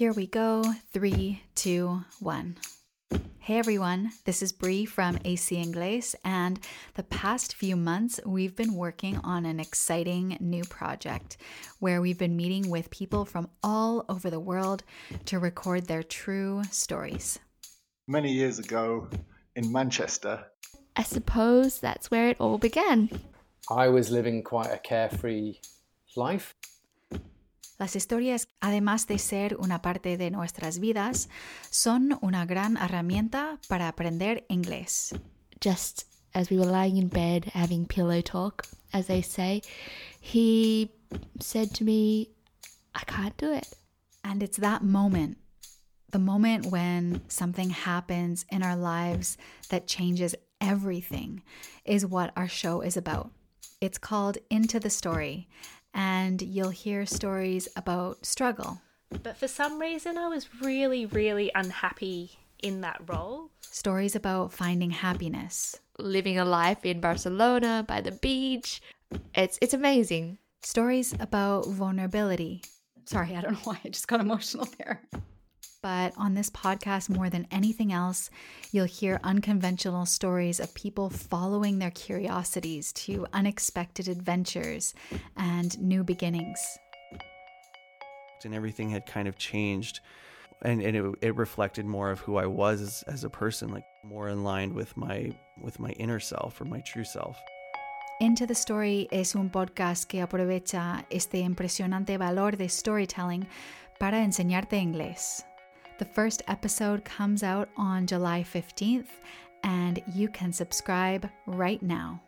Here we go. Three, two, one. Hey everyone, this is Brie from AC Inglés, and the past few months we've been working on an exciting new project where we've been meeting with people from all over the world to record their true stories. Many years ago in Manchester, I suppose that's where it all began. I was living quite a carefree life. Las historias, además de ser una parte de nuestras vidas, son una gran herramienta para aprender inglés. Just as we were lying in bed having pillow talk, as they say, he said to me, I can't do it. And it's that moment, the moment when something happens in our lives that changes everything, is what our show is about. It's called Into the Story, and you'll hear stories about struggle, But for some reason, I was really, really unhappy in that role. stories about finding happiness, Living a life in Barcelona by the beach. It's it's amazing. stories about vulnerability. Sorry, I don't know why I just got emotional there. But on this podcast, more than anything else, you'll hear unconventional stories of people following their curiosities to unexpected adventures and new beginnings. and everything had kind of changed and, and it, it reflected more of who i was as, as a person like more in line with my with my inner self or my true self Into the Story es un podcast que aprovecha este impresionante valor de storytelling para enseñarte inglés. The first episode comes out on July 15th, and you can subscribe right now.